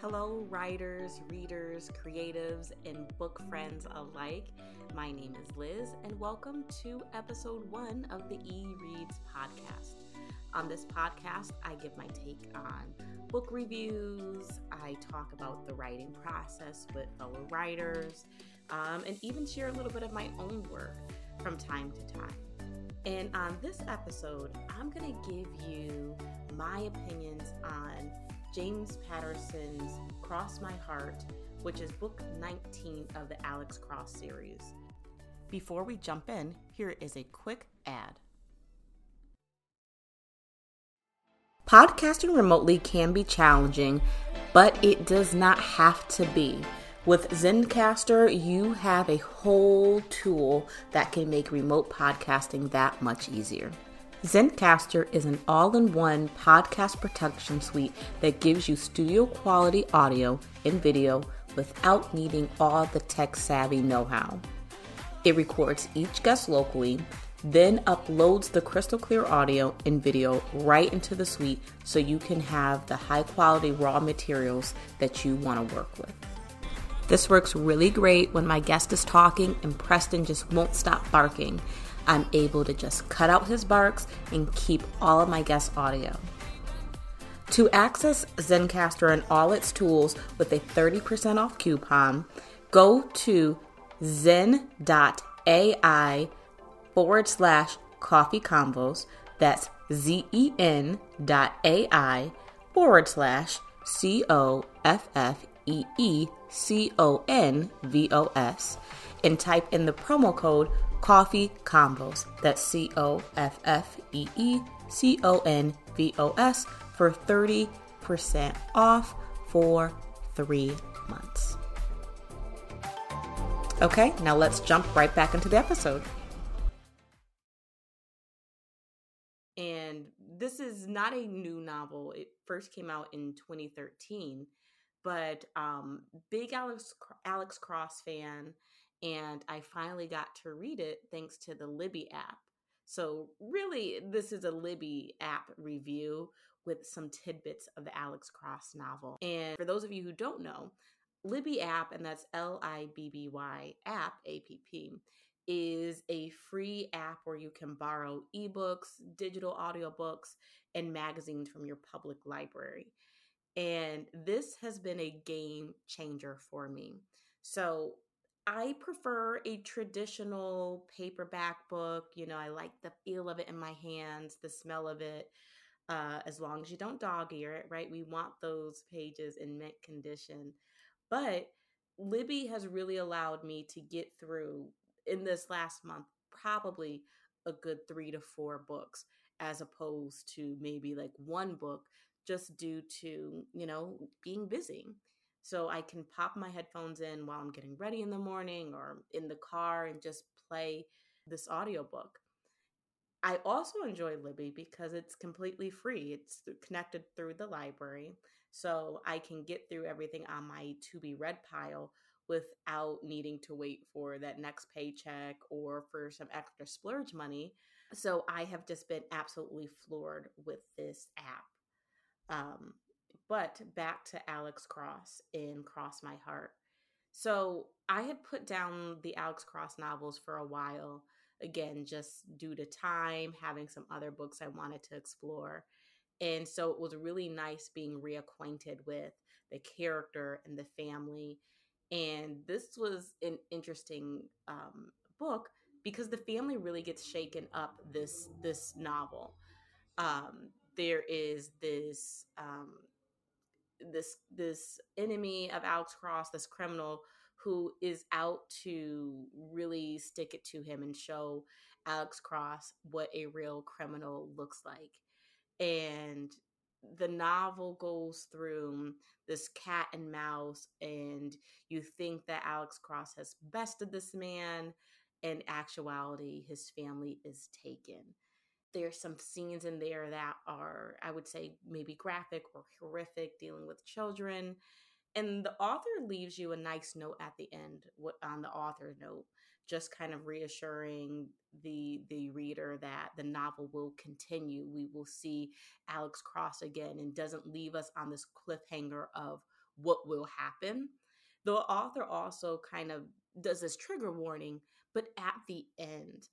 Hello, writers, readers, creatives, and book friends alike. My name is Liz, and welcome to episode one of the E Reads podcast. On this podcast, I give my take on book reviews, I talk about the writing process with fellow writers, um, and even share a little bit of my own work from time to time. And on this episode, I'm going to give you my opinions on James Patterson's Cross My Heart, which is book 19 of the Alex Cross series. Before we jump in, here is a quick ad. Podcasting remotely can be challenging, but it does not have to be. With Zencastr, you have a whole tool that can make remote podcasting that much easier. Zencastr is an all in one podcast production suite that gives you studio quality audio and video without needing all the tech savvy know how. It records each guest locally, then uploads the crystal clear audio and video right into the suite so you can have the high quality raw materials that you want to work with. This works really great when my guest is talking and Preston just won't stop barking. I'm able to just cut out his barks and keep all of my guest audio. To access Zencastr and all its tools with a 30% off coupon, go to zen.ai forward slash coffee convos. That's Z E N dot AI forward slash C O F F E E C O N V O S and type in the promo code Coffee Convos. That's C O F F E E C O N V O S for 30% off for three months. Okay, now let's jump right back into the episode. And this is not a new novel. It first came out in 2013 but um, big Alex Alex Cross fan, and I finally got to read it thanks to the Libby app. So really, this is a Libby app review with some tidbits of the Alex Cross novel. And for those of you who don't know, Libby app, and that's L I B B Y app, A P P, is a free app where you can borrow ebooks, digital audiobooks, and magazines from your public library. And this has been a game changer for me. So I prefer a traditional paperback book. You know, I like the feel of it in my hands, the smell of it. Uh, as long as you don't dog ear it, right? We want those pages in mint condition. But Libby has really allowed me to get through in this last month probably a good three to four books as opposed to maybe like one book just due to, you know, being busy. So I can pop my headphones in while I'm getting ready in the morning or in the car and just play this audiobook. I also enjoy Libby because it's completely free. It's connected through the library. So I can get through everything on my to be read pile without needing to wait for that next paycheck or for some extra splurge money. So I have just been absolutely floored with this app. Um, but back to Alex Cross in Cross My Heart. So I had put down the Alex Cross novels for a while, again, just due to time, having some other books I wanted to explore. And so it was really nice being reacquainted with the character and the family. And this was an interesting um, book because the family really gets shaken up this this novel. Um, there is this um, this this enemy of Alex Cross, this criminal who is out to really stick it to him and show Alex Cross what a real criminal looks like. And the novel goes through this cat and mouse, and you think that Alex Cross has bested this man. In actuality, his family is taken there's some scenes in there that are, I would say, maybe graphic or horrific, dealing with children. And the author leaves you a nice note at the end on the author note, just kind of reassuring the the reader that the novel will continue. We will see Alex Cross again and doesn't leave us on this cliffhanger of what will happen. The author also kind of does this trigger warning, but at the end,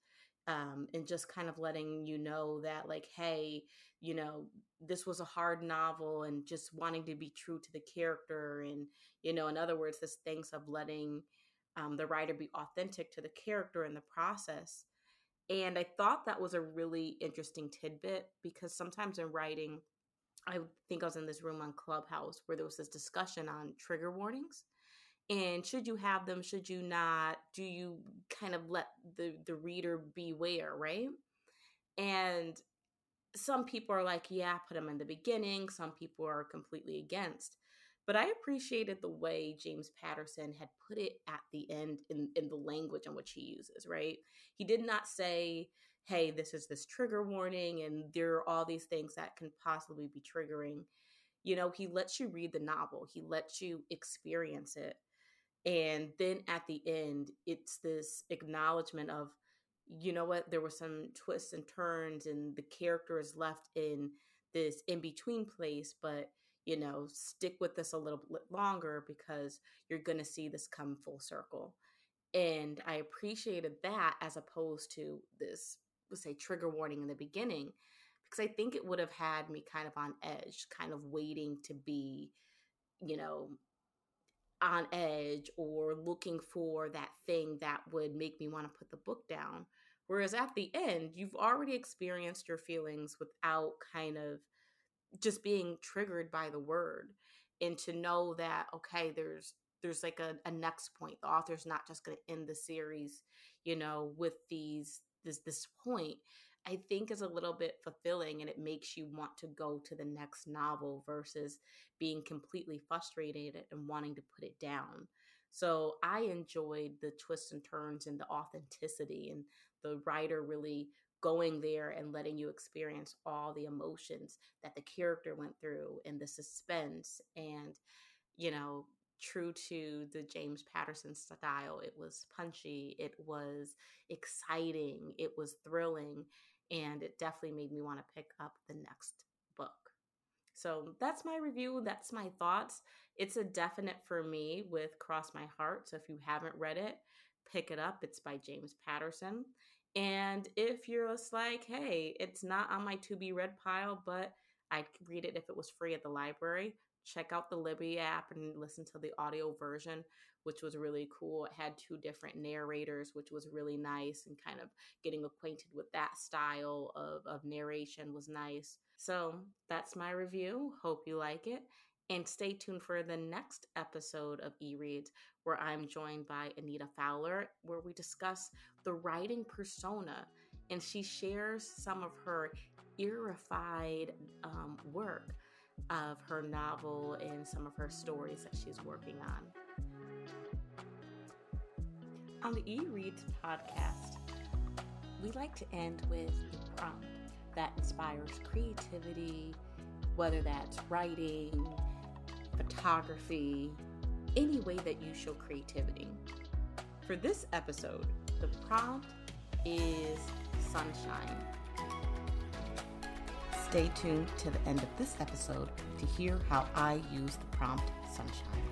um, and just kind of letting you know that, like, hey, you know, this was a hard novel, and just wanting to be true to the character, and you know, in other words, this thanks of letting um, the writer be authentic to the character in the process. And I thought that was a really interesting tidbit because sometimes in writing, I think I was in this room on Clubhouse where there was this discussion on trigger warnings and should you have them should you not do you kind of let the the reader beware right? And some people are like yeah put them in the beginning. Some people are completely against. But i appreciated the way james patterson had put it at the end in in the language in which he uses right? He did not say hey this is this trigger warning and there are all these things that can possibly be triggering. You know he lets you read the novel. He lets you experience it and then at the end, it's this acknowledgement of, you know what, there were some twists and turns, and the character is left in this in between place, but you know, stick with this a little bit longer because you're going to see this come full circle. And I appreciated that as opposed to this, let's say, trigger warning in the beginning, because I think it would have had me kind of on edge, kind of waiting to be, you know, on edge or looking for that thing that would make me want to put the book down. Whereas at the end, you've already experienced your feelings without kind of just being triggered by the word. And to know that, okay, there's there's like a, a next point. The author's not just gonna end the series, you know, with these this this point. I think is a little bit fulfilling and it makes you want to go to the next novel versus being completely frustrated and wanting to put it down. So I enjoyed the twists and turns and the authenticity and the writer really going there and letting you experience all the emotions that the character went through and the suspense and you know true to the James Patterson style it was punchy it was exciting it was thrilling and it definitely made me want to pick up the next book. So that's my review. That's my thoughts. It's a definite for me with Cross My Heart. So if you haven't read it, pick it up. It's by James Patterson. And if you're just like, hey, it's not on my to be read pile, but I'd read it if it was free at the library, check out the Libby app and listen to the audio version which was really cool. It had two different narrators, which was really nice, and kind of getting acquainted with that style of, of narration was nice. So that's my review. Hope you like it. And stay tuned for the next episode of E Reads, where I'm joined by Anita Fowler, where we discuss the writing persona. And she shares some of her irrified um, work of her novel and some of her stories that she's working on. On the E Reads podcast, we like to end with a prompt that inspires creativity, whether that's writing, photography, any way that you show creativity. For this episode, the prompt is sunshine. Stay tuned to the end of this episode to hear how I use the prompt sunshine.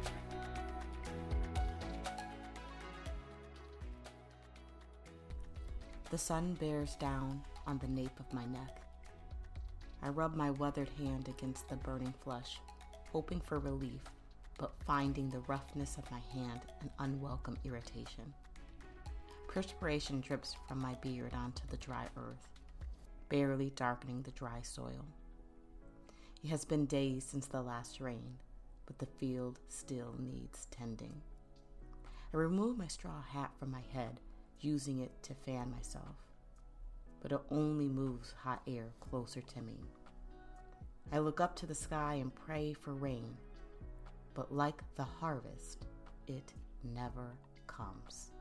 The sun bears down on the nape of my neck. I rub my weathered hand against the burning flesh, hoping for relief, but finding the roughness of my hand an unwelcome irritation. Perspiration drips from my beard onto the dry earth, barely darkening the dry soil. It has been days since the last rain, but the field still needs tending. I remove my straw hat from my head using it to fan myself, but it only moves hot air closer to me. I look up to the sky and pray for rain, but like the harvest, it never comes.